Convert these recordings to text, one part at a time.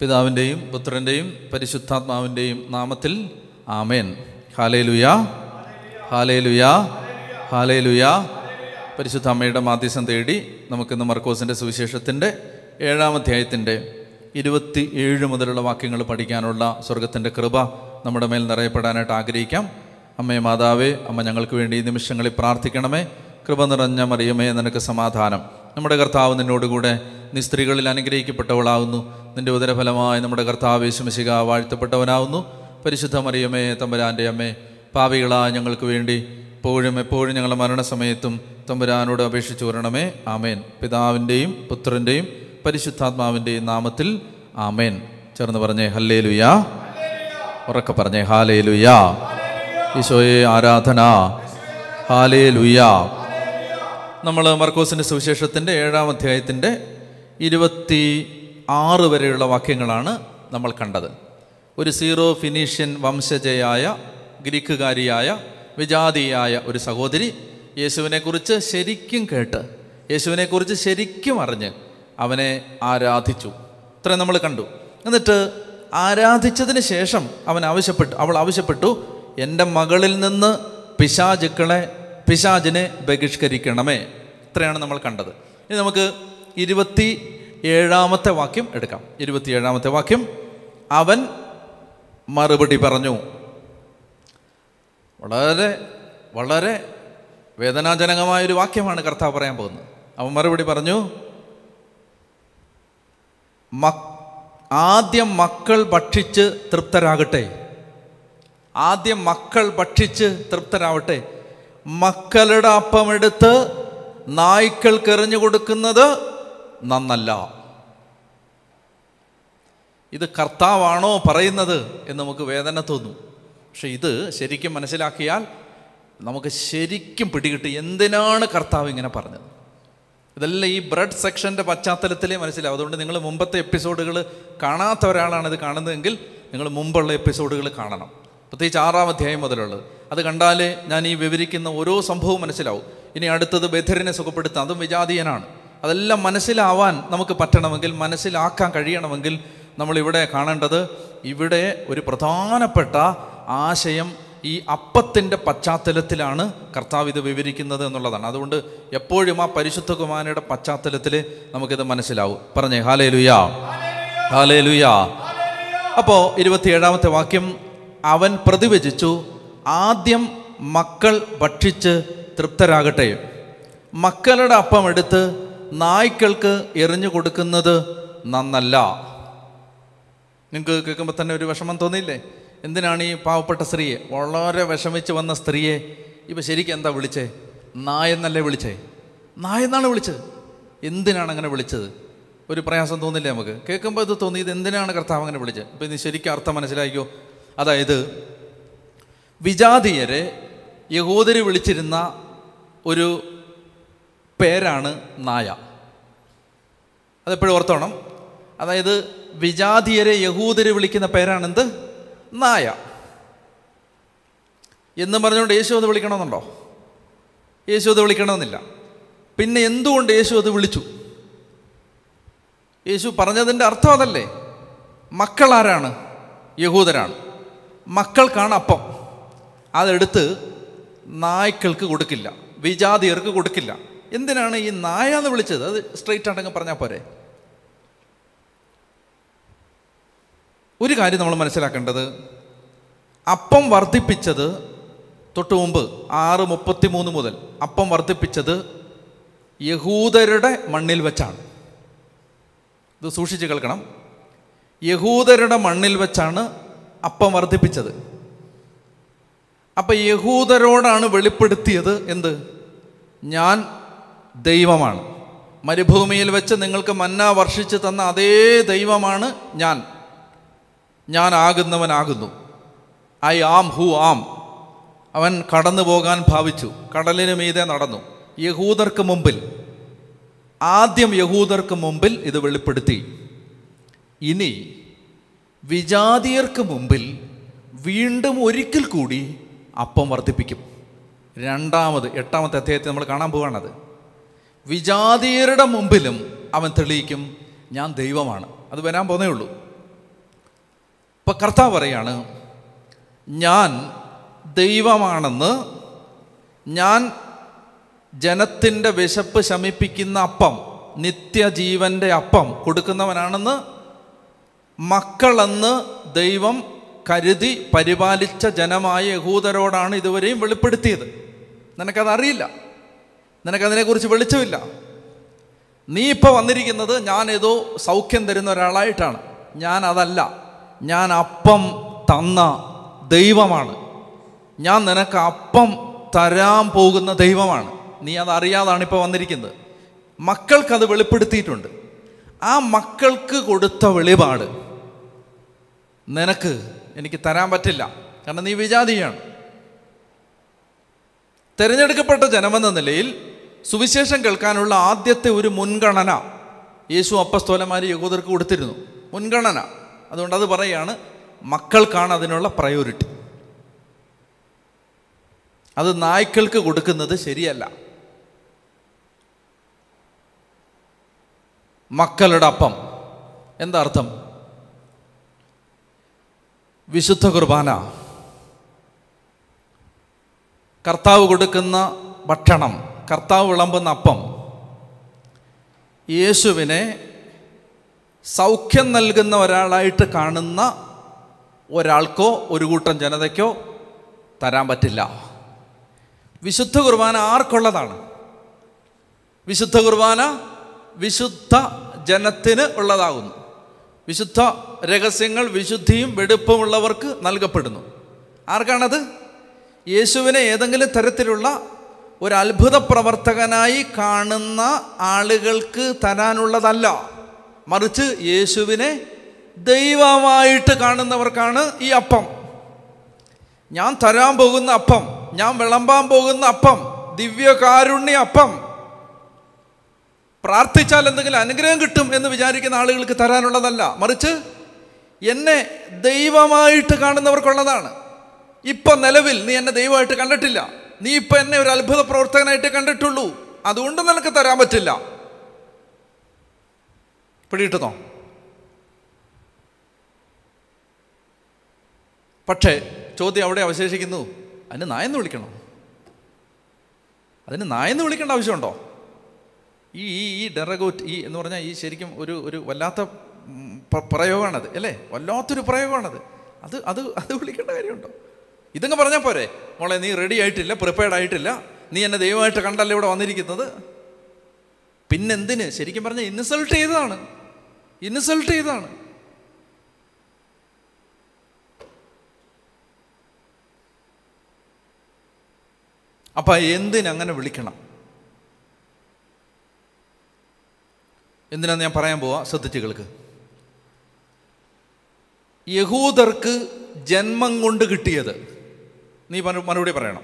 പിതാവിന്റെയും പുത്രന്റെയും പരിശുദ്ധാത്മാവിന്റെയും നാമത്തിൽ ആമേൻ. ഹാലേ ലുയാ ഹാലേ ലുയാ ഹാലേ ലുയാ പരിശുദ്ധ അമ്മയുടെ മാധ്യസം തേടി നമുക്കിന്ന് മർക്കോസിന്റെ സുവിശേഷത്തിന്റെ ഏഴാം അധ്യായത്തിന്റെ ഇരുപത്തി ഏഴ് മുതലുള്ള വാക്യങ്ങൾ പഠിക്കാനുള്ള സ്വർഗത്തിന്റെ കൃപ നമ്മുടെ മേൽ നിറയപ്പെടാനായിട്ട് ആഗ്രഹിക്കാം. അമ്മയെ മാതാവേ അമ്മ ഞങ്ങൾക്ക് വേണ്ടി ഈ നിമിഷങ്ങളിൽ പ്രാർത്ഥിക്കണമേ. കൃപ നിറഞ്ഞ മറിയമേ നിനക്ക് സമാധാനം. നമ്മുടെ കർത്താവ് നിന്നോടുകൂടെ നീ സ്ത്രീകളിൽ അനുഗ്രഹിക്കപ്പെട്ടവളാവുന്നു. നിന്റെ ഉദരഫലമായി നമ്മുടെ കർത്താവ് ശുമശിക വാഴ്ത്തപ്പെട്ടവനാവുന്നു. പരിശുദ്ധ മറിയമേ തമ്പുരാന്റെ അമ്മേ പാവികളായ ഞങ്ങൾക്ക് വേണ്ടി എപ്പോഴും എപ്പോഴും ഞങ്ങളുടെ മരണസമയത്തും തമ്പുരാനോട് അപേക്ഷിച്ചു വരണമേ. ആമേൻ. പിതാവിന്റെയും പുത്രന്റെയും പരിശുദ്ധാത്മാവിന്റെയും നാമത്തിൽ ആമേൻ. ചേർന്ന് പറഞ്ഞേ ഹല്ലേ ലുയാ ഉറക്കെ പറഞ്ഞേ ഹാലേ ലുയാ ഈശോയെ ആരാധന. ഹാലേ ലുയാ നമ്മൾ മർക്കോസിന്റെ സുവിശേഷത്തിന്റെ ഏഴാം അധ്യായത്തിന്റെ ഇരുപത്തി ആറ് വരെയുള്ള വാക്യങ്ങളാണ് നമ്മൾ കണ്ടത്. ഒരു സീറോ ഫിനീഷ്യൻ വംശജയായ ഗ്രീക്കുകാരിയായ വിജാതിയായ ഒരു സഹോദരി യേശുവിനെക്കുറിച്ച് ശരിക്കും കേട്ട് യേശുവിനെക്കുറിച്ച് ശരിക്കും അറിഞ്ഞ് അവനെ ആരാധിച്ചു. ഇത്രയും നമ്മൾ കണ്ടു. എന്നിട്ട് ആരാധിച്ചതിന് ശേഷം അവൻ ആവശ്യപ്പെട്ടു അവൾ ആവശ്യപ്പെട്ടു എന്റെ മകളിൽ നിന്ന് പിശാചുക്കളെ പിശാചിനെ ബഹിഷ്കരിക്കണമേ. ഇത്രയാണ് നമ്മൾ കണ്ടത്. ഇനി നമുക്ക് ഇരുപത്തി ഏഴാമത്തെ വാക്യം എടുക്കാം. ഇരുപത്തി ഏഴാമത്തെ വാക്യം. അവൻ മറുപടി പറഞ്ഞു. വളരെ വളരെ വേദനാജനകമായൊരു വാക്യമാണ് കർത്താവ് പറയാൻ പോകുന്നത്. അവൻ മറുപടി പറഞ്ഞു മക് ആദ്യം മക്കൾ ഭക്ഷിച്ച് തൃപ്തരാകട്ടെ. ആദ്യം മക്കൾ ഭക്ഷിച്ച് തൃപ്തരാവട്ടെ. മക്കളുടെ അപ്പമെടുത്ത് നായ്ക്കൾക്ക് എറിഞ്ഞു കൊടുക്കുന്നത് നന്നല്ല. ഇത് കർത്താവാണോ പറയുന്നത് എന്ന് നമുക്ക് വേദന തോന്നും. പക്ഷെ ഇത് ശരിക്കും മനസ്സിലാക്കിയാൽ നമുക്ക് ശരിക്കും പിടികിട്ടി. എന്തിനാണ് കർത്താവ് ഇങ്ങനെ പറഞ്ഞത്? ഇതെല്ലാം ഈ ബ്രഡ് സെക്ഷന്റെ പശ്ചാത്തലത്തിലേ മനസ്സിലാവും. അതുകൊണ്ട് നിങ്ങൾ മുമ്പത്തെ എപ്പിസോഡുകൾ കാണാത്ത ഒരാളാണ് ഇത് കാണുന്നതെങ്കിൽ നിങ്ങൾ മുമ്പുള്ള എപ്പിസോഡുകൾ കാണണം. പ്രത്യേകിച്ച് ആറാം അധ്യായം മുതലുള്ളത്. അത് കണ്ടാലേ ഞാൻ ഈ വിവരിക്കുന്ന ഓരോ സംഭവവും മനസ്സിലാവും. ഇനി അടുത്തത് ബധിരനെ സുഖപ്പെടുത്താം അതും വിജാതീയനാണ്. അതെല്ലാം മനസ്സിലാവാൻ നമുക്ക് പറ്റണമെങ്കിൽ മനസ്സിലാക്കാൻ കഴിയണമെങ്കിൽ നമ്മളിവിടെ കാണേണ്ടത് ഇവിടെ ഒരു പ്രധാനപ്പെട്ട ആശയം ഈ അപ്പത്തിന്റെ പശ്ചാത്തലത്തിലാണ് കർത്താവ് ഇത് വിവരിക്കുന്നത് എന്നുള്ളതാണ്. അതുകൊണ്ട് എപ്പോഴും ആ പരിശുദ്ധ കുമാരയുടെ പശ്ചാത്തലത്തിൽ നമുക്കിത് മനസ്സിലാവും. പറഞ്ഞേ ഹാലേ ലുയാ ഹാലേ ലുയാ അപ്പോൾ ഇരുപത്തിയേഴാമത്തെ വാക്യം അവൻ പ്രതിവചിച്ചു ആദ്യം മക്കൾ ഭക്ഷിച്ച് തൃപ്തരാകട്ടെ. മക്കളുടെ അപ്പം എടുത്ത് നായ്ക്കൾക്ക് എറിഞ്ഞു കൊടുക്കുന്നത് നന്നല്ല. നിങ്ങൾക്ക് കേൾക്കുമ്പോൾ തന്നെ ഒരു വിഷമം തോന്നിയില്ലേ? എന്തിനാണ് ഈ പാവപ്പെട്ട സ്ത്രീയെ? വളരെ വിഷമിച്ച് വന്ന സ്ത്രീയെ ഇപ്പം ശരിക്കും എന്താ വിളിച്ചേ? നായെന്നല്ലേ വിളിച്ചേ? നായെന്നാണ് വിളിച്ചത്? എന്തിനാണ് അങ്ങനെ വിളിച്ചത്? ഒരു പ്രയാസം തോന്നില്ലേ നമുക്ക്? കേൾക്കുമ്പോൾ ഇത് തോന്നി ഇത് എന്തിനാണ് കർത്താവ് അങ്ങനെ വിളിച്ചത്? ഇപ്പം ഇത് ശരിക്കും അർത്ഥം മനസ്സിലാക്കിയോ അതായത് വിജാതീയരെ യഹോദരി വിളിച്ചിരുന്ന ഒരു പേരാണ് നായ. അതെപ്പോഴും ഓർത്തോണം. അതായത് വിജാതീയരെ യഹൂദരെ വിളിക്കുന്ന പേരാണെന്ത്? നായ. എന്ന് പറഞ്ഞുകൊണ്ട് യേശു അത് വിളിക്കണമെന്നുണ്ടോ? യേശു അത് വിളിക്കണമെന്നില്ല. പിന്നെ എന്തുകൊണ്ട് യേശു അത് വിളിച്ചു? യേശു പറഞ്ഞതിന്റെ അർത്ഥം അതല്ലേ? മക്കൾ ആരാണ് യഹൂദരാണ്. മക്കൾക്കാണ് അപ്പം. അതെടുത്ത് നായ്ക്കൾക്ക് കൊടുക്കില്ല. വിജാതിയർക്ക് കൊടുക്കില്ല. എന്തിനാണ് ഈ നായ എന്ന് വിളിച്ചത്? അത് സ്ട്രെയിറ്റ് ആയിട്ടങ്ങ് പറഞ്ഞാൽ പോരെ? ഒരു കാര്യം നമ്മൾ മനസ്സിലാക്കേണ്ടത് അപ്പം വർദ്ധിപ്പിച്ചത് തൊട്ട് മുമ്പ് ആറ് മുപ്പത്തി മൂന്ന് മുതൽ അപ്പം വർദ്ധിപ്പിച്ചത് യഹൂദരുടെ മണ്ണിൽ വെച്ചാണ്. ഇത് സൂക്ഷിച്ച് കേൾക്കണം. യഹൂദരുടെ മണ്ണിൽ വെച്ചാണ് അപ്പം വർദ്ധിപ്പിച്ചത്. അപ്പം യഹൂദരോടാണ് വെളിപ്പെടുത്തിയത് എന്ത്? ഞാൻ ദൈവമാണ്. മരുഭൂമിയിൽ വെച്ച് നിങ്ങൾക്ക് മന്ന വർഷിച്ച് തന്ന അതേ ദൈവമാണ് ഞാൻ. ഞാൻ ആകുന്നവനാകുന്നു. ഐ ആം ഹു ആം. അവൻ കടന്നു പോകാൻ ഭാവിച്ചു. കടലിനു മീതെ നടന്നു. യഹൂദർക്ക് മുമ്പിൽ. ആദ്യം യഹൂദർക്ക് മുമ്പിൽ ഇത് വെളിപ്പെടുത്തി. ഇനി വിജാതിയർക്ക് മുമ്പിൽ വീണ്ടും ഒരിക്കൽ കൂടി അപ്പം വർദ്ധിപ്പിക്കും. രണ്ടാമത് എട്ടാമത്തെ അധ്യായത്തിൽ നമ്മൾ കാണാൻ പോവാണത്. വിജാതീയരുടെ മുമ്പിലും അവൻ തെളിയിക്കും ഞാൻ ദൈവമാണ്. അത് വരാൻ പോന്നേ ഉള്ളൂ. ഇപ്പം കർത്താവ് പറയാണ് ഞാൻ ദൈവമാണെന്ന് ഞാൻ ജനത്തിന്റെ വിശപ്പ് ശമിപ്പിക്കുന്ന അപ്പം നിത്യജീവന്റെ അപ്പം കൊടുക്കുന്നവനാണെന്ന് മക്കളെന്ന് ദൈവം കരുതി പരിപാലിച്ച ജനമായ യഹൂദരോടാണ് ഇതുവരെയും വെളിപ്പെടുത്തിയത്. നിനക്കതറിയില്ല. നിനക്കതിനെക്കുറിച്ച് വെളിച്ചമില്ല. നീ ഇപ്പോൾ വന്നിരിക്കുന്നത് ഞാൻ ഏതോ സൗഖ്യം തരുന്ന ഒരാളായിട്ടാണ്. ഞാൻ അതല്ല ഞാൻ അപ്പം തന്ന ദൈവമാണ്. ഞാൻ നിനക്ക് അപ്പം തരാൻ പോകുന്ന ദൈവമാണ്. നീ അതറിയാതാണ് ഇപ്പോൾ വന്നിരിക്കുന്നത്. മക്കൾക്കത് വെളിപ്പെടുത്തിയിട്ടുണ്ട്. ആ മക്കൾക്ക് കൊടുത്ത വെളിപാട് നിനക്ക് എനിക്ക് തരാൻ പറ്റില്ല. കാരണം നീ വിജാതിയാണ്. തിരഞ്ഞെടുക്കപ്പെട്ട ജനമെന്ന നിലയിൽ സുവിശേഷം കേൾക്കാനുള്ള ആദ്യത്തെ ഒരു മുൻഗണന യേശു അപ്പസ്തോലന്മാർ യഹൂദർക്ക് കൊടുത്തിരുന്നു. മുൻഗണന. അതുകൊണ്ട് അത് പറയുകയാണ് മക്കൾക്കാണ് അതിനുള്ള പ്രയോറിറ്റി അത് നായ്ക്കൾക്ക് കൊടുക്കുന്നത് ശരിയല്ല. മക്കളുടെ അപ്പം. എന്താ അർത്ഥം? വിശുദ്ധ കുർബാന. കർത്താവ് കൊടുക്കുന്ന ഭക്ഷണം. കർത്താവ് വിളമ്പുന്ന അപ്പം. യേശുവിനെ സൗഖ്യം നൽകുന്ന ഒരാളായിട്ട് കാണുന്ന ഒരാൾക്കോ ഒരു കൂട്ടം ജനതയ്ക്കോ തരാൻ പറ്റില്ല. വിശുദ്ധ കുർബാന ആർക്കുള്ളതാണ്? വിശുദ്ധ കുർബാന വിശുദ്ധ ജനത്തിന് ഉള്ളതാകുന്നു. വിശുദ്ധ രഹസ്യങ്ങൾ വിശുദ്ധിയും വെടുപ്പുമുള്ളവർക്ക് നൽകപ്പെടുന്നു. ആർക്കാണത്? യേശുവിനെ ഏതെങ്കിലും തരത്തിലുള്ള ഒരു അത്ഭുത പ്രവർത്തകനായി കാണുന്ന ആളുകൾക്ക് തരാനുള്ളതല്ല. മറിച്ച് യേശുവിനെ ദൈവമായിട്ട് കാണുന്നവർക്കാണ് ഈ അപ്പം. ഞാൻ തരാൻ പോകുന്ന അപ്പം ഞാൻ വിളമ്പാൻ പോകുന്ന അപ്പം ദിവ്യകാരുണ്യ അപ്പം. പ്രാർത്ഥിച്ചാൽ എന്തെങ്കിലും അനുഗ്രഹം കിട്ടും എന്ന് വിചാരിക്കുന്ന ആളുകൾക്ക് തരാനുള്ളതല്ല. മറിച്ച് എന്നെ ദൈവമായിട്ട് കാണുന്നവർക്കുള്ളതാണ്. ഇപ്പം നിലവിൽ നീ എന്നെ ദൈവമായിട്ട് കണ്ടിട്ടില്ല. നീ ഇപ്പൊ എന്നെ ഒരു അത്ഭുത പ്രവർത്തകനായിട്ട് കണ്ടിട്ടുള്ളൂ. അതുകൊണ്ട് നിനക്ക് തരാൻ പറ്റില്ല. പിടിയിട്ടുന്നോ പക്ഷേ ചോദ്യം അവിടെ അവശേഷിക്കുന്നു. അതിന് നായെന്ന് വിളിക്കണം? അതിന് നായെന്ന് വിളിക്കേണ്ട ആവശ്യമുണ്ടോ? ഈ ഈ ഡെറഗോറ്റ് ഈ എന്ന് പറഞ്ഞാൽ ഈ ശരിക്കും ഒരു ഒരു വല്ലാത്ത പ്രയോഗമാണത് അല്ലേ? വല്ലാത്തൊരു പ്രയോഗമാണത്. അത് അത് അത് വിളിക്കേണ്ട കാര്യമുണ്ടോ? ഇതങ്ങ് പറഞ്ഞാൽ പോരെ. മോളെ നീ റെഡി ആയിട്ടില്ല പ്രിപ്പയർഡ് ആയിട്ടില്ല. നീ എന്നെ ദൈവമായിട്ട് കണ്ടല്ലേ ഇവിടെ വന്നിരിക്കുന്നത്? പിന്നെന്തിന്? ശരിക്കും പറഞ്ഞാൽ ഇൻസൾട്ട് ചെയ്തതാണ്. ഇൻസൾട്ട് ചെയ്തതാണ്. അപ്പം എന്തിനങ്ങനെ വിളിക്കണം? എന്തിനാന്ന് ഞാൻ പറയാൻ പോവാ? ശ്രദ്ധിച്ച് കേൾക്ക്. യഹൂദർക്ക് ജന്മം കൊണ്ട് കിട്ടിയത് നീ മറു- മറുപടി പറയണം.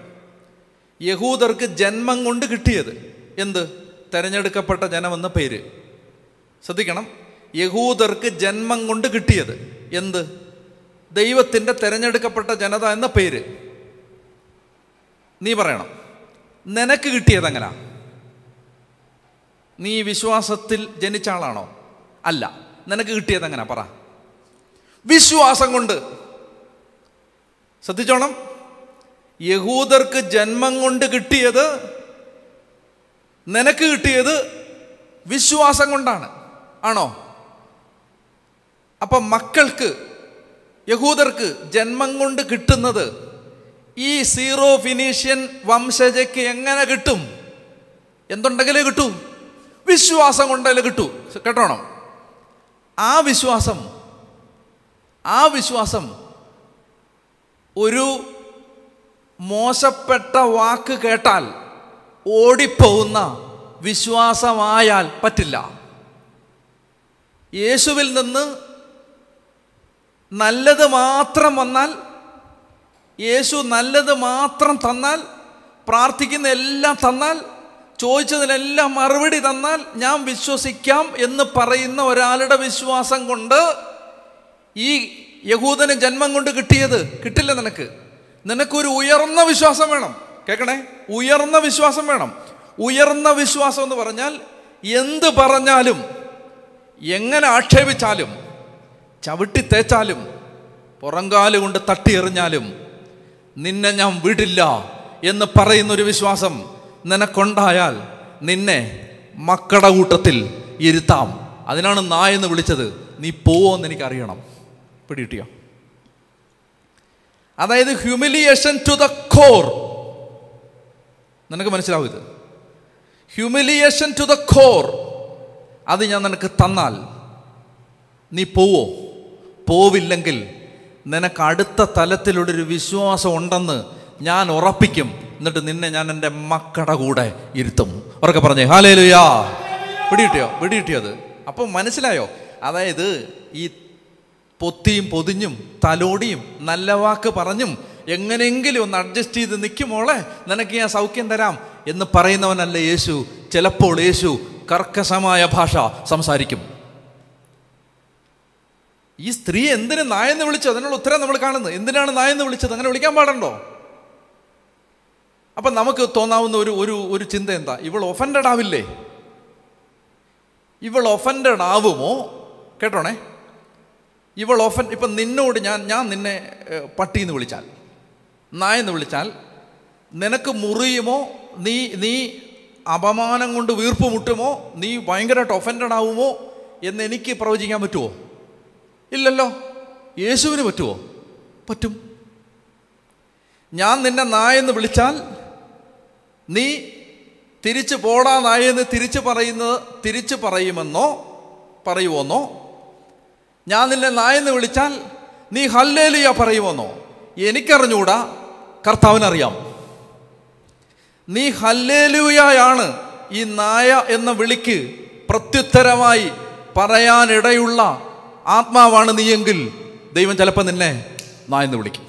യഹൂദർക്ക് ജന്മം കൊണ്ട് കിട്ടിയത് എന്ത്? തിരഞ്ഞെടുക്കപ്പെട്ട ജനമെന്ന പേര്. ശ്രദ്ധിക്കണം. യഹൂദർക്ക് ജന്മം കൊണ്ട് കിട്ടിയത് എന്ത്? ദൈവത്തിന്റെ തിരഞ്ഞെടുക്കപ്പെട്ട ജനത എന്ന പേര്. നീ പറയണം. നിനക്ക് കിട്ടിയത് എങ്ങനെ? നീ വിശ്വാസത്തിൽ ജനിച്ച ആളാണോ? അല്ല. നിനക്ക് കിട്ടിയത് എങ്ങനെ? പറ. വിശ്വാസം കൊണ്ട്. ശ്രദ്ധിച്ചോണം. യഹൂദർക്ക് ജന്മം കൊണ്ട് കിട്ടിയത് നിനക്ക് കിട്ടിയത് വിശ്വാസം കൊണ്ടാണ്. ആണോ? അപ്പം മക്കൾക്ക് യഹൂദർക്ക് ജന്മം കൊണ്ട് കിട്ടുന്നത് ഈ സീറോ ഫിനീഷ്യൻ വംശജയ്ക്ക് എങ്ങനെ കിട്ടും? എന്തുണ്ടെങ്കിലേ കിട്ടൂ. വിശ്വാസം കൊണ്ടല്ലേ കിട്ടൂ. കേട്ടോണം? ആ വിശ്വാസം ആ വിശ്വാസം ഒരു മോശപ്പെട്ട വാക്ക് കേട്ടാൽ ഓടിപ്പോകുന്ന വിശ്വാസമായാൽ പറ്റില്ല. യേശുവിൽ നിന്ന് നല്ലത് മാത്രം വന്നാൽ യേശു നല്ലത് മാത്രം തന്നാൽ പ്രാർത്ഥിക്കുന്ന എല്ലാം തന്നാൽ ചോദിച്ചതിനെല്ലാം മറുപടി തന്നാൽ ഞാൻ വിശ്വസിക്കാം എന്ന് പറയുന്ന ഒരാളുടെ വിശ്വാസം കൊണ്ട് ഈ യഹൂദന് ജന്മം കൊണ്ട് കിട്ടിയത് കിട്ടില്ല നിനക്ക്. നിനക്കൊരു ഉയർന്ന വിശ്വാസം വേണം. കേൾക്കണേ ഉയർന്ന വിശ്വാസം വേണം. ഉയർന്ന വിശ്വാസം എന്ന് പറഞ്ഞാൽ എന്ത് പറഞ്ഞാലും എങ്ങനെ ആക്ഷേപിച്ചാലും ചവിട്ടി തേച്ചാലും പുറങ്കാൽ കൊണ്ട് തട്ടിയെറിഞ്ഞാലും നിന്നെ ഞാൻ വിടില്ല എന്ന് പറയുന്നൊരു വിശ്വാസം നിനക്കൊണ്ടായാൽ നിന്നെ മക്കളുടെ കൂട്ടത്തിൽ ഇരുത്താം. അതിനാണ് നായെന്ന് വിളിച്ചത്. നീ പോവോ എന്ന് എനിക്കറിയണം. പിടികിട്ടിയോ? അതായത് ഹ്യൂമിലിയേഷൻ ടു ദ കോർ നിനക്ക് മനസ്സിലാവും ഇത്. ഹ്യൂമിലിയേഷൻ ടു ദ കോർ അത് ഞാൻ നിനക്ക് തന്നാൽ നീ പോവോ? പോവില്ലെങ്കിൽ നിനക്ക് അടുത്ത തലത്തിലുള്ളൊരു വിശ്വാസം ഉണ്ടെന്ന് ഞാൻ ഉറപ്പിക്കും. എന്നിട്ട് നിന്നെ ഞാൻ എന്റെ മക്കളുടെ കൂടെ ഇരുത്തും. ഉറക്കെ പറഞ്ഞേ ഹാലേ ലുയാ പിടികിട്ടിയോ അത്? അപ്പം മനസ്സിലായോ? അതായത് ഈ പൊത്തിയും പൊതിഞ്ഞും തലോടിയും നല്ല വാക്ക് പറഞ്ഞും എങ്ങനെയെങ്കിലും ഒന്ന് അഡ്ജസ്റ്റ് ചെയ്ത് നിൽക്കുമോളെ നിനക്ക് ഞാൻ സൗഖ്യം തരാം എന്ന് പറയുന്നവനല്ല യേശു. ചിലപ്പോൾ യേശു കർക്കശമായ ഭാഷ സംസാരിക്കും. ഈ സ്ത്രീ എന്തിന് നായെന്ന് വിളിച്ചു? അതിനുള്ള ഉത്തരം നമ്മൾ കാണുന്നത് എന്തിനാണ് നായെന്ന് വിളിച്ചത്? അങ്ങനെ വിളിക്കാൻ പാടണ്ടോ? അപ്പം നമുക്ക് തോന്നാവുന്ന ഒരു ഒരു ഒരു ചിന്ത എന്താ? ഇവൾ ഒഫൻഡഡ് ആവില്ലേ? ഇവൾ ഒഫൻഡഡ് ആവുമോ? കേട്ടോണേ? ഇവൾ ഓഫൻ ഇപ്പം നിന്നോട് ഞാൻ ഞാൻ നിന്നെ പട്ടി എന്ന് വിളിച്ചാൽ. നായെന്ന് വിളിച്ചാൽ നിനക്ക് മുറിയുമോ? നീ നീ അപമാനം കൊണ്ട് വീർപ്പ് മുട്ടുമോ? നീ ഭയങ്കരമായിട്ട് ഒഫൻഡഡ് ആവുമോ? എന്ന് എനിക്ക് പ്രവചിക്കാൻ പറ്റുമോ ഇല്ലല്ലോ. യേശുവിന് പറ്റുമോ പറ്റും. ഞാൻ നിന്നെ നായെന്ന് വിളിച്ചാൽ നീ തിരിച്ചു പോടാ നായെന്ന് തിരിച്ചു പറയുന്നത് തിരിച്ചു പറയുമെന്നോ പറയുമോന്നോ ഞാൻ നിന്നെ നായെന്ന് വിളിച്ചാൽ നീ ഹല്ലേലിയ പറയുമെന്നോ? എനിക്കറിഞ്ഞൂടാ കർത്താവിനറിയാം. നീ ഹല്ലേലൂയാണ് ഈ നായ എന്ന വിളിക്ക് പ്രത്യുത്തരമായി പറയാനിടയുള്ള ആത്മാവാണ് നീയെങ്കിൽ ദൈവം ചിലപ്പോൾ നിന്നെ നായെന്ന് വിളിക്കും.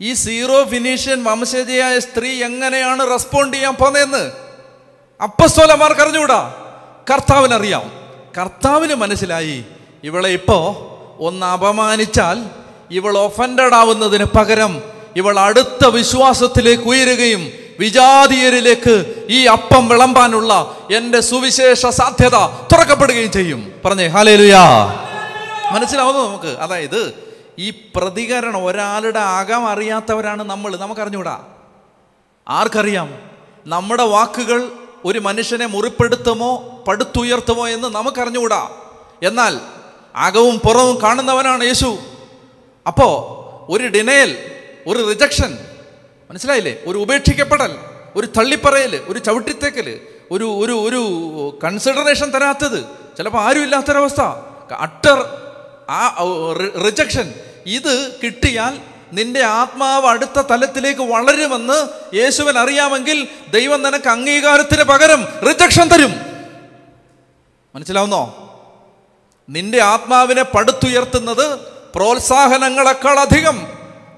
ഈ സീറോ ഫിനീഷ്യൻ വംശജയായ സ്ത്രീ എങ്ങനെയാണ് റെസ്പോണ്ട് ചെയ്യാൻ പോന്നതെന്ന് അപ്പസ്തോലന്മാർക്ക് അറിഞ്ഞുകൂടാ കർത്താവിനറിയാം. കർത്താവിന് മനസ്സിലായി ഇവളെ ഇപ്പോ ഒന്ന് അപമാനിച്ചാൽ ഇവൾ ഒഫൻഡഡ് ആവുന്നതിന് പകരം ഇവൾ അടുത്ത വിശ്വാസത്തിലേക്ക് ഉയരുകയും വിജാതീയരിലേക്ക് ഈ അപ്പം വിളമ്പാനുള്ള എന്റെ സുവിശേഷ സാധ്യത തുറക്കപ്പെടുകയും ചെയ്യും. പറഞ്ഞേ ഹാലേലുയാ മനസ്സിലാവുന്നു നമുക്ക്? അതായത് ഈ പ്രതികരണം ഒരാളുടെ അകം അറിയാത്തവരാണ് നമ്മൾ. നമുക്കറിഞ്ഞൂടാ ആർക്കറിയാം? നമ്മുടെ വാക്കുകൾ ഒരു മനുഷ്യനെ മുറിപ്പെടുത്തുമോ പടുത്തുയർത്തുമോ എന്ന് നമുക്കറിഞ്ഞുകൂടാ. എന്നാൽ അകവും പുറവും കാണുന്നവനാണ് യേശു. അപ്പോൾ ഒരു ഡിനയൽ ഒരു റിജക്ഷൻ മനസ്സിലായില്ലേ? ഒരു ഉപേക്ഷിക്കപ്പെടൽ ഒരു തള്ളിപ്പറയൽ ഒരു ചവിട്ടിത്തേക്കൽ ഒരു ഒരു ഒരു കൺസിഡറേഷൻ തരാത്തത് ചിലപ്പോൾ ആരും ഇല്ലാത്തൊരവസ്ഥ. അട്ടർ ആ റിജക്ഷൻ ഇത് കിട്ടിയാൽ നിന്റെ ആത്മാവ് അടുത്ത തലത്തിലേക്ക് വളരുമെന്ന് യേശുവൻ അറിയാമെങ്കിൽ ദൈവം നിനക്ക് അംഗീകാരത്തിന് പകരം റിജക്ഷൻ തരും. മനസ്സിലാവുന്നോ? നിന്റെ ആത്മാവിനെ പടുത്തുയർത്തുന്നത് പ്രോത്സാഹനങ്ങളെക്കാൾ അധികം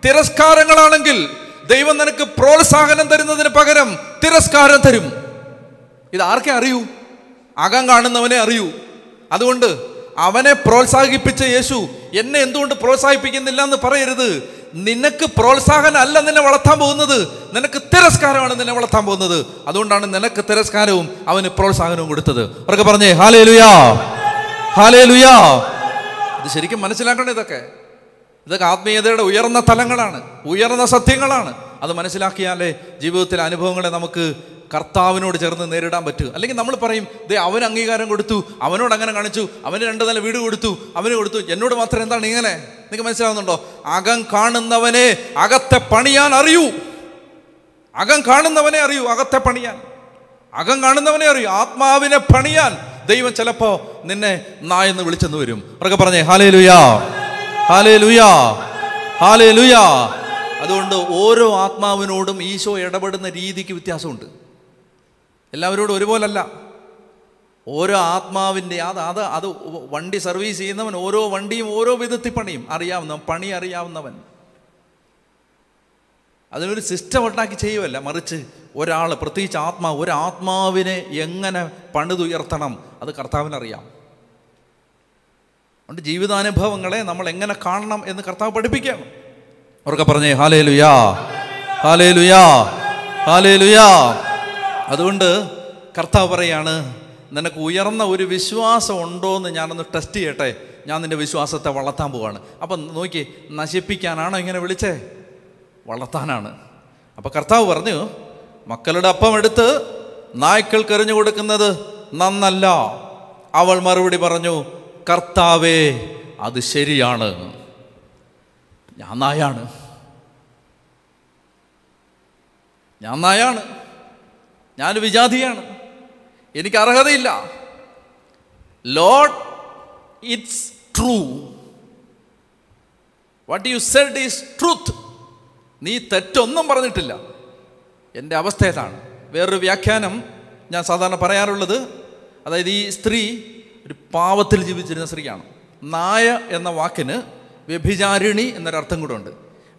തിരസ്കാരങ്ങളാണെങ്കിൽ ദൈവം നിനക്ക് പ്രോത്സാഹനം തരുന്നതിന് പകരം തിരസ്കാരം തരും. ഇത് ആർക്കെ അറിയൂ? അകം കാണുന്നവനെ അറിയൂ. അതുകൊണ്ട് അവനെ പ്രോത്സാഹിപ്പിച്ച യേശു എന്നെ എന്തുകൊണ്ട് പ്രോത്സാഹിപ്പിക്കുന്നില്ല എന്ന് പറയരുത്. നിനക്ക് പ്രോത്സാഹനം അല്ല നിന്നെ വളർത്താൻ പോകുന്നത്. നിനക്ക് തിരസ്കാരമാണ് നിന്നെ വളർത്താൻ പോകുന്നത്. അതുകൊണ്ടാണ് നിനക്ക് തിരസ്കാരവും അവന് പ്രോത്സാഹനവും കൊടുത്തത്. അവർക്ക് പറഞ്ഞേ ഹാലേ ലുയാ ഹാലേ ലുയാ ഇത് ശരിക്കും മനസ്സിലാക്കണം ഇതൊക്കെ. ഇതൊക്കെ ആത്മീയതയുടെ ഉയർന്ന തലങ്ങളാണ് ഉയർന്ന സത്യങ്ങളാണ്. അത് മനസ്സിലാക്കിയാലേ ജീവിതത്തിലെ അനുഭവങ്ങളെ നമുക്ക് കർത്താവിനോട് ചേർന്ന് നേരിടാൻ പറ്റുക. അല്ലെങ്കിൽ നമ്മൾ പറയും ദേ അവൻ അംഗീകാരം കൊടുത്തു അവനോട് അങ്ങനെ കാണിച്ചു അവന് രണ്ട് നില വീട് കൊടുത്തു അവന് കൊടുത്തു. എന്നോട് മാത്രം എന്താണ് ഇങ്ങനെ? നിങ്ങൾക്ക് മനസ്സിലാവുന്നുണ്ടോ? അകം കാണുന്നവനെ അകത്തെ പണിയാൻ അറിയൂ. അകം കാണുന്നവനെ അറിയൂ അകത്തെ പണിയാൻ. അകം കാണുന്നവനെ അറിയൂ ആത്മാവിനെ പണിയാൻ. ദൈവം ചിലപ്പോ നിന്നെ നായെന്ന് വിളിച്ചെന്ന് വരും. അവരൊക്കെ പറഞ്ഞേ ഹാലേ ലുയാ ഹാലേ ലുയാ ഹാലേ ലുയാ അതുകൊണ്ട് ഓരോ ആത്മാവിനോടും ഈശോ ഇടപെടുന്ന രീതിക്ക് വ്യത്യാസമുണ്ട്. എല്ലാവരോടും ഒരുപോലല്ല. ഓരോ ആത്മാവിന്റെ അത് അത് അത് വണ്ടി സർവീസ് ചെയ്യുന്നവൻ ഓരോ വണ്ടിയും ഓരോ വിധത്തിൽ പണിയും. അറിയാവുന്നവൻ പണി അറിയാവുന്നവൻ. അതിനൊരു സിസ്റ്റം ഉണ്ടാക്കി ചെയ്യുമല്ല മറിച്ച് ഒരാൾ പ്രത്യേകിച്ച് ആത്മാവ് ഒരു ആത്മാവിനെ എങ്ങനെ പണിതുയർത്തണം? അത് കർത്താവിനറിയാം. അതുകൊണ്ട് ജീവിതാനുഭവങ്ങളെ നമ്മൾ എങ്ങനെ കാണണം എന്ന് കർത്താവ് പഠിപ്പിക്കണം അവർക്ക് പറഞ്ഞേ ഹാലേ ലുയാ ഹാലേ ലുയാ ഹാലേ ലുയാ അതുകൊണ്ട് കർത്താവ് പറയാണ് നിനക്ക് ഉയർന്ന ഒരു വിശ്വാസം ഉണ്ടോ എന്ന് ഞാനൊന്ന് ടെസ്റ്റ് ചെയ്യട്ടെ. ഞാൻ നിന്റെ വിശ്വാസത്തെ വളർത്താൻ പോവാണ്. അപ്പം നോക്കി നശിപ്പിക്കാനാണോ ഇങ്ങനെ വിളിച്ചേ? വളർത്താനാണ്. അപ്പോൾ കർത്താവ് പറഞ്ഞു മക്കളുടെ അപ്പം എടുത്ത് നായ്ക്കൾക്ക് എറിഞ്ഞു കൊടുക്കുന്നത് നന്നല്ല. അവൾ മറുപടി പറഞ്ഞു കർത്താവേ അത് ശരിയാണ്. ഞാൻ നായാണ്. ഞാൻ നായാണ്. ഞാൻ വിജാതിയാണ്. എനിക്ക് അർഹതയില്ല. Lord it's true what you said is truth നീ തെറ്റൊന്നും പറഞ്ഞിട്ടില്ല. എന്റെ അവസ്ഥ ഏതാണ്? വേറൊരു വ്യാഖ്യാനം ഞാൻ സാധാരണ പറയാറുള്ളത് അതായത് ഈ സ്ത്രീ ഒരു പാവത്തിൽ ജീവിച്ചിരുന്ന സ്ത്രീയാണ്. നായ എന്ന വാക്കിന് വ്യഭിചാരിണി എന്നൊരർത്ഥം കൂടെ ഉണ്ട്.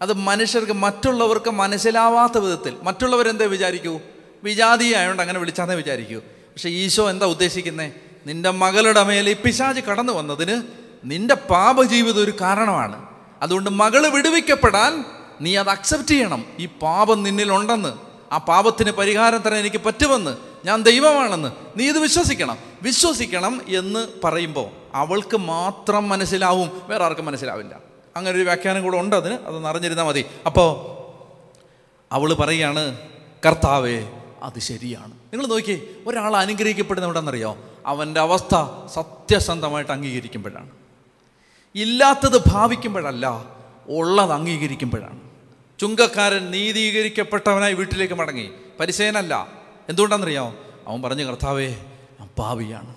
അത് മനുഷ്യർക്ക് മറ്റുള്ളവർക്ക് മനസ്സിലാവാത്ത വിധത്തിൽ മറ്റുള്ളവരെന്താ വിചാരിക്കൂ? വിജാതിയായോണ്ട് അങ്ങനെ വിളിച്ചാന്നേ വിചാരിക്കൂ. പക്ഷെ ഈശോ എന്താ ഉദ്ദേശിക്കുന്നത് നിന്റെ മകളുടെ മേലെ ഈ പിശാച് കടന്നു വന്നതിന് നിന്റെ പാപജീവിതം ഒരു കാരണമാണ്. അതുകൊണ്ട് മകൾ വിടുവിക്കപ്പെടാൻ നീ അത് അക്സെപ്റ്റ് ചെയ്യണം. ഈ പാപം നിന്നിലുണ്ടെന്ന് ആ പാപത്തിന് പരിഹാരം തരാൻ എനിക്ക് പറ്റുമെന്ന്. ഞാൻ ദൈവമാണെന്ന്. നീ ഇത് വിശ്വസിക്കണം. വിശ്വസിക്കണം എന്ന് പറയുമ്പോൾ അവൾക്ക് മാത്രം മനസ്സിലാവും. വേറെ ആർക്കും മനസ്സിലാവില്ല. അങ്ങനെ ഒരു വ്യാഖ്യാനം കൂടെ ഉണ്ട് അതിന്. അതൊന്ന് അറിഞ്ഞിരുന്നാൽ മതി. അപ്പോൾ അവൾ പറയാണ് കർത്താവേ അത് ശരിയാണ്. നിങ്ങൾ നോക്കി ഒരാൾ അനുഗ്രഹിക്കപ്പെടുന്ന എവിടെന്നറിയോ അവന്റെ അവസ്ഥ സത്യസന്ധമായിട്ട് അംഗീകരിക്കുമ്പോഴാണ്. ഇല്ലാത്തത് ഭാവിക്കുമ്പോഴല്ല ഉള്ളത് അംഗീകരിക്കുമ്പോഴാണ്. ചുങ്കക്കാരൻ നീതീകരിക്കപ്പെട്ടവനായി വീട്ടിലേക്ക് മടങ്ങി. പരിശയനല്ല. എന്തുകൊണ്ടാണെന്നറിയോ? അവൻ പറഞ്ഞു കർത്താവേ ഞാൻ പാവിയാണ്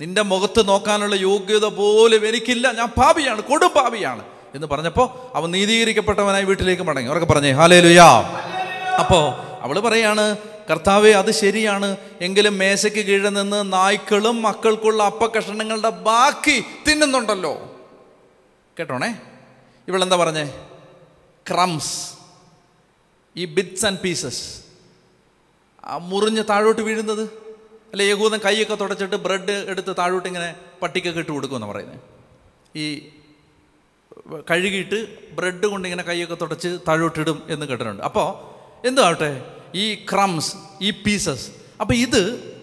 നിന്റെ മുഖത്ത് നോക്കാനുള്ള യോഗ്യത പോലും എനിക്കില്ല. ഞാൻ പാവിയാണ് കൊടും പാവിയാണ് എന്ന് പറഞ്ഞപ്പോൾ അവൻ നീതീകരിക്കപ്പെട്ടവനായി വീട്ടിലേക്ക് മടങ്ങി. അവരൊക്കെ പറഞ്ഞേ ഹാലേ ലുയാ അപ്പോൾ അവൾ പറയാണ് കർത്താവെ അത് ശരിയാണ്. എങ്കിലും മേശയ്ക്ക് കീഴിൽ നിന്ന് നായ്ക്കളും മക്കൾക്കുള്ള അപ്പക്കഷണങ്ങളുടെ ബാക്കി തിന്നുന്നുണ്ടല്ലോ. കേട്ടോണേ? ഇവളെന്താ പറഞ്ഞേ? ക്രംസ്. ഈ ബിറ്റ്സ് ആൻഡ് പീസസ് ആ മുറിഞ്ഞ് താഴോട്ട് വീഴുന്നത്? അല്ലെ യഹൂദൻ കൈയൊക്കെ തുടച്ചിട്ട് ബ്രെഡ് എടുത്ത് താഴോട്ട് ഇങ്ങനെ പട്ടിക്കൊക്കെ ഇട്ട് കൊടുക്കുമെന്ന് പറയുന്നത് ഈ കഴുകിയിട്ട് ബ്രെഡ് കൊണ്ട് ഇങ്ങനെ കൈയൊക്കെ തുടച്ച് താഴോട്ടിടും എന്ന് കേട്ടിട്ടുണ്ട്. അപ്പോൾ എന്താവട്ടെ ഈ ക്രംസ് ഈ പീസസ് അപ്പോൾ ഇത്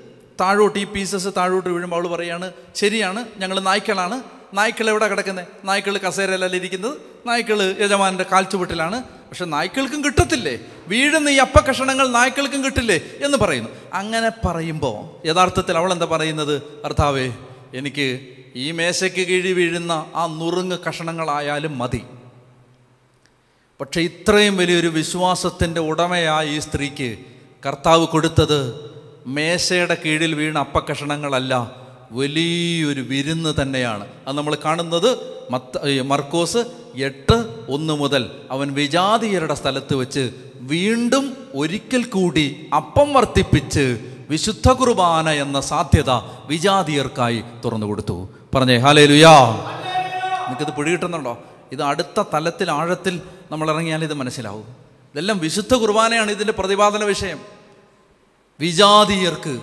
താഴോട്ട് ഈ പീസസ് താഴോട്ട് വീഴുമ്പോൾ അവൾ പറയാണ് ശരിയാണ് ഞങ്ങൾ നായ്ക്കളാണ്. നായ്ക്കൾ എവിടെ കിടക്കുന്നത് നായ്ക്കൾ കസേരയിലല്ല ഇരിക്കുന്നത്. നായ്ക്കൾ യജമാനന്റെ കാൽച്ചുവട്ടിലാണ്. പക്ഷെ നായ്ക്കൾക്കും കിട്ടത്തില്ലേ? വീഴുന്ന ഈ അപ്പ കഷണങ്ങൾ നായ്ക്കൾക്കും കിട്ടില്ലേ എന്ന് പറയുന്നു. അങ്ങനെ പറയുമ്പോൾ യഥാർത്ഥത്തിൽ അവൾ എന്താ പറയുന്നത്? ഭർത്താവേ എനിക്ക് ഈ മേശയ്ക്ക് കീഴി വീഴുന്ന ആ നുറുങ്ങ് കഷണങ്ങളായാലും മതി. പക്ഷെ ഇത്രയും വലിയൊരു വിശ്വാസത്തിന്റെ ഉടമയായ ഈ സ്ത്രീക്ക് കർത്താവ് കൊടുത്തത് മേശയുടെ കീഴിൽ വീണ അപ്പക്കഷണങ്ങളല്ല വലിയൊരു വിരുന്ന് തന്നെയാണ്. അത് നമ്മൾ കാണുന്നത് മത്ത മർക്കോസ് എട്ട് ഒന്ന് മുതൽ അവൻ വിജാതീയരുടെ സ്ഥലത്ത് വെച്ച് വീണ്ടും ഒരിക്കൽ കൂടി അപ്പം വർത്തിപ്പിച്ച് വിശുദ്ധ കുർബാന എന്ന സാധ്യത വിജാതീയർക്കായി തുറന്നു കൊടുത്തു. പറഞ്ഞേ ഹാലേ ലുയാ നിനക്കിത് പിടികിട്ടുന്നുണ്ടോ? ഇത് അടുത്ത തലത്തിൽ ആഴത്തിൽ നമ്മൾ ഇറങ്ങിയാൽ ഇത് മനസ്സിലാവും. ഇതെല്ലാം വിശുദ്ധ കുർബാനയാണ് ഇതിന്റെ പ്രതിപാദന വിഷയം. വിജാതീയർക്ക്.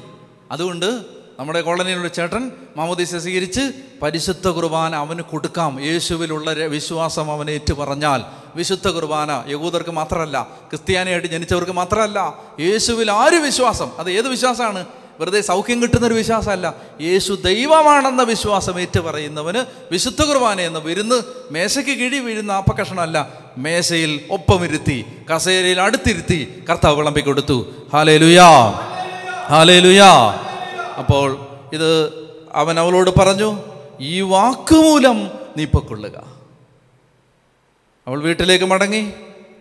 അതുകൊണ്ട് നമ്മുടെ കോളനിയിലുള്ള ചേട്ടൻ മാമോദീസ സ്വീകരിച്ച് പരിശുദ്ധ കുർബാന അവന് കൊടുക്കാം. യേശുവിലുള്ള വിശ്വാസം അവൻ ഏറ്റു പറഞ്ഞാൽ വിശുദ്ധ കുർബാന യഹൂദർക്ക് മാത്രമല്ല ക്രിസ്ത്യാനിയായിട്ട് ജനിച്ചവർക്ക് മാത്രമല്ല യേശുവിൽ ആര് വിശ്വാസം? അത് ഏത് വിശ്വാസമാണ്? വെറുതെ സൗഖ്യം കിട്ടുന്ന ഒരു വിശ്വാസമല്ല. യേശു ദൈവമാണെന്ന വിശ്വാസം ഏറ്റു പറയുന്നവന് വിശുദ്ധ കുർബാന എന്ന വിരുന്ന് മേശയ്ക്ക് കിഴി വീഴുന്ന ആപ്പക്കഷണമല്ല മേശയിൽ ഒപ്പമിരുത്തി കസേരയിൽ അടുത്തിരുത്തി കർത്താവ് വിളമ്പി കൊടുത്തു. ഹാലേ ലുയാ ഹാലേ ലുയാ അപ്പോൾ ഇത് അവൻ അവളോട് പറഞ്ഞു ഈ വാക്കുമൂലം നീ പൊക്കൊള്ളുക. അവൾ വീട്ടിലേക്ക് മടങ്ങി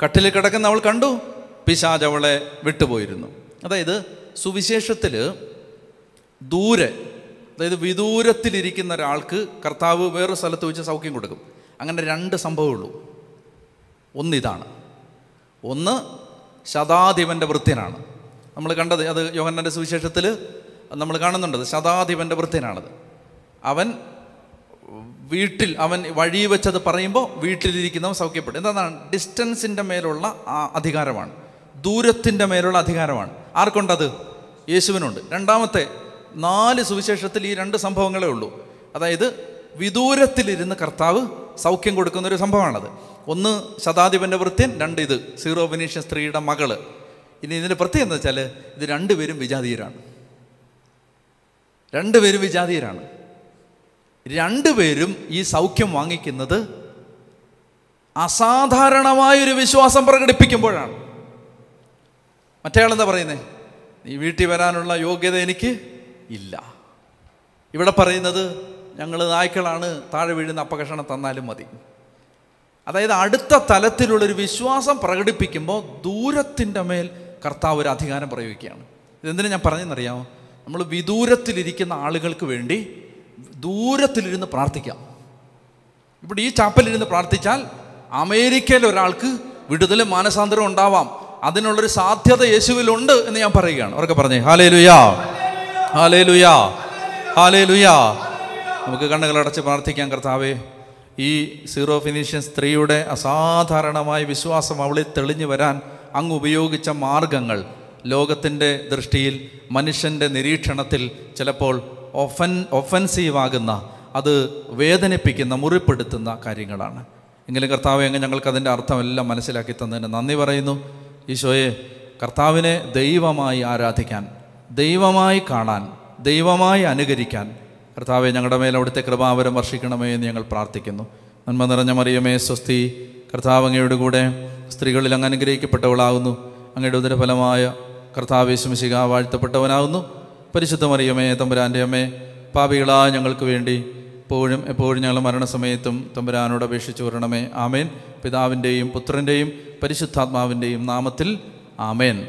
കട്ടിൽ കിടക്കുന്ന അവൾ കണ്ടു പിശാജ് അവളെ വിട്ടുപോയിരുന്നു. അതായത് സുവിശേഷത്തിൽ ദൂരെ അതായത് വിദൂരത്തിലിരിക്കുന്ന ഒരാൾക്ക് കർത്താവ് വേറൊരു സ്ഥലത്ത് വെച്ച് സൗഖ്യം കൊടുക്കും. അങ്ങനെ രണ്ട് സംഭവമുള്ളൂ ഒന്നിതാണ് ഒന്ന് ശതാധിപന്റെ വൃത്യനാണ്. നമ്മൾ കണ്ടത് അത് യോഹന്നന്റെ സുവിശേഷത്തിൽ നമ്മൾ കാണുന്നുണ്ടത് ശതാധിപന്റെ വൃത്യനാണത്. അവൻ വീട്ടിൽ അവൻ വഴി വെച്ചത് പറയുമ്പോൾ വീട്ടിലിരിക്കുന്നവൻ സൗഖ്യപ്പെടും. എന്താണ്? ഡിസ്റ്റൻസിന്റെ മേലുള്ള ആ അധികാരമാണ്. ദൂരത്തിന്റെ മേലുള്ള അധികാരമാണ്. ആർക്കുണ്ടത്? യേശുവിനുണ്ട്. രണ്ടാമത്തെ നാല് സുവിശേഷത്തിൽ ഈ രണ്ട് സംഭവങ്ങളേ ഉള്ളൂ. അതായത് വിദൂരത്തിലിരുന്ന് കർത്താവ് സൗഖ്യം കൊടുക്കുന്ന ഒരു സംഭവമാണത്. ഒന്ന് ശതാധിപന്റെ വൃത്യൻ രണ്ട് ഇത് സീറോ ഫിനീഷ്യൻ സ്ത്രീയുടെ മകൾ. ഇനി ഇതിന്റെ പ്രത്യേകത എന്താ വെച്ചാൽ ഇത് രണ്ടുപേരും വിജാതീയരാണ്. രണ്ടുപേരും വിജാതീയരാണ്. രണ്ടുപേരും ഈ സൗഖ്യം വാങ്ങിക്കുന്നത് അസാധാരണമായൊരു വിശ്വാസം പ്രകടിപ്പിക്കുമ്പോഴാണ്. മറ്റേയാളെന്താ പറയുന്നത് നീ വീട്ടിൽ വരാനുള്ള യോഗ്യത എനിക്ക് ഇല്ല. ഇവിടെ പറയുന്നത് ഞങ്ങൾ നായ്ക്കളാണ് താഴെ വീഴുന്ന അപ്പകഷണം തന്നാലും മതി. അതായത് അടുത്ത തലത്തിലുള്ളൊരു വിശ്വാസം പ്രകടിപ്പിക്കുമ്പോൾ ദൂരത്തിന്റെ മേൽ കർത്താവ് ഒരു അധികാരം പ്രയോഗിക്കുകയാണ്. ഇതെന്തിനു ഞാൻ പറഞ്ഞെന്നറിയാമോ? നമ്മൾ വിദൂരത്തിലിരിക്കുന്ന ആളുകൾക്ക് വേണ്ടി ദൂരത്തിലിരുന്ന് പ്രാർത്ഥിക്കാം. ഇവിടെ ഈ ചാപ്പലിരുന്ന് പ്രാർത്ഥിച്ചാൽ അമേരിക്കയിൽ ഒരാൾക്ക് വിടുതലും മാനസാന്തരവും ഉണ്ടാവാം. അതിനുള്ളൊരു സാധ്യത യേശുവിലുണ്ട് എന്ന് ഞാൻ പറയുകയാണ്. അവർക്ക് പറഞ്ഞേ ഹാലേ ലുയാ ഹാലേ ലുയാ ഹാലേ ലുയാ നമുക്ക് കണ്ണുകളടച്ച് പ്രാർത്ഥിക്കാം കർത്താവേ. ഈ സീറോ ഫിനീഷ്യൻ സ്ത്രീയുടെ അസാധാരണമായ വിശ്വാസം അവളിൽ തെളിഞ്ഞു വരാൻ അങ്ങ് ഉപയോഗിച്ച മാർഗങ്ങൾ ലോകത്തിന്റെ ദൃഷ്ടിയിൽ മനുഷ്യന്റെ നിരീക്ഷണത്തിൽ ചിലപ്പോൾ ഒഫൻ ഒഫൻസീവ് ആകുന്ന അത് വേദനിപ്പിക്കുന്ന മുറിപ്പെടുത്തുന്ന കാര്യങ്ങളാണ്. എങ്കിലും കർത്താവ് അങ്ങ് ഞങ്ങൾക്ക് അതിന്റെ അർത്ഥമെല്ലാം മനസ്സിലാക്കി തന്നതിന് നന്ദി പറയുന്നു. ഈശോയെ കർത്താവിനെ ദൈവമായി ആരാധിക്കാൻ ദൈവമായി കാണാൻ ദൈവമായി അനുകരിക്കാൻ കർത്താവെ ഞങ്ങളുടെ മേൽ അവിടുത്തെ കൃപാവരം വർഷിക്കണമേ എന്ന് ഞങ്ങൾ പ്രാർത്ഥിക്കുന്നു. നന്മ നിറഞ്ഞ മറിയമേ സ്വസ്തി കർത്താവ് അങ്ങയുടെ കൂടെ സ്ത്രീകളിൽ അങ്ങ് അനുഗ്രഹിക്കപ്പെട്ടവളാകുന്നു അങ്ങയുടെ ഉദരഫലമായ കർത്താവേശുമിശിക വാഴ്ത്തപ്പെട്ടവനാകുന്നു പരിശുദ്ധ മറിയമേ തമ്പുരാന്റെ അമ്മേ പാപികളായ ഞങ്ങൾക്ക് വേണ്ടി എപ്പോഴും എപ്പോഴും ഞങ്ങൾ മരണസമയത്തും തമ്പുരാനോട് അപേക്ഷിച്ചു വരണമേ. ആമേൻ. പിതാവിന്റെയും പുത്രന്റെയും പരിശുദ്ധാത്മാവിന്റെയും നാമത്തിൽ ആമേൻ.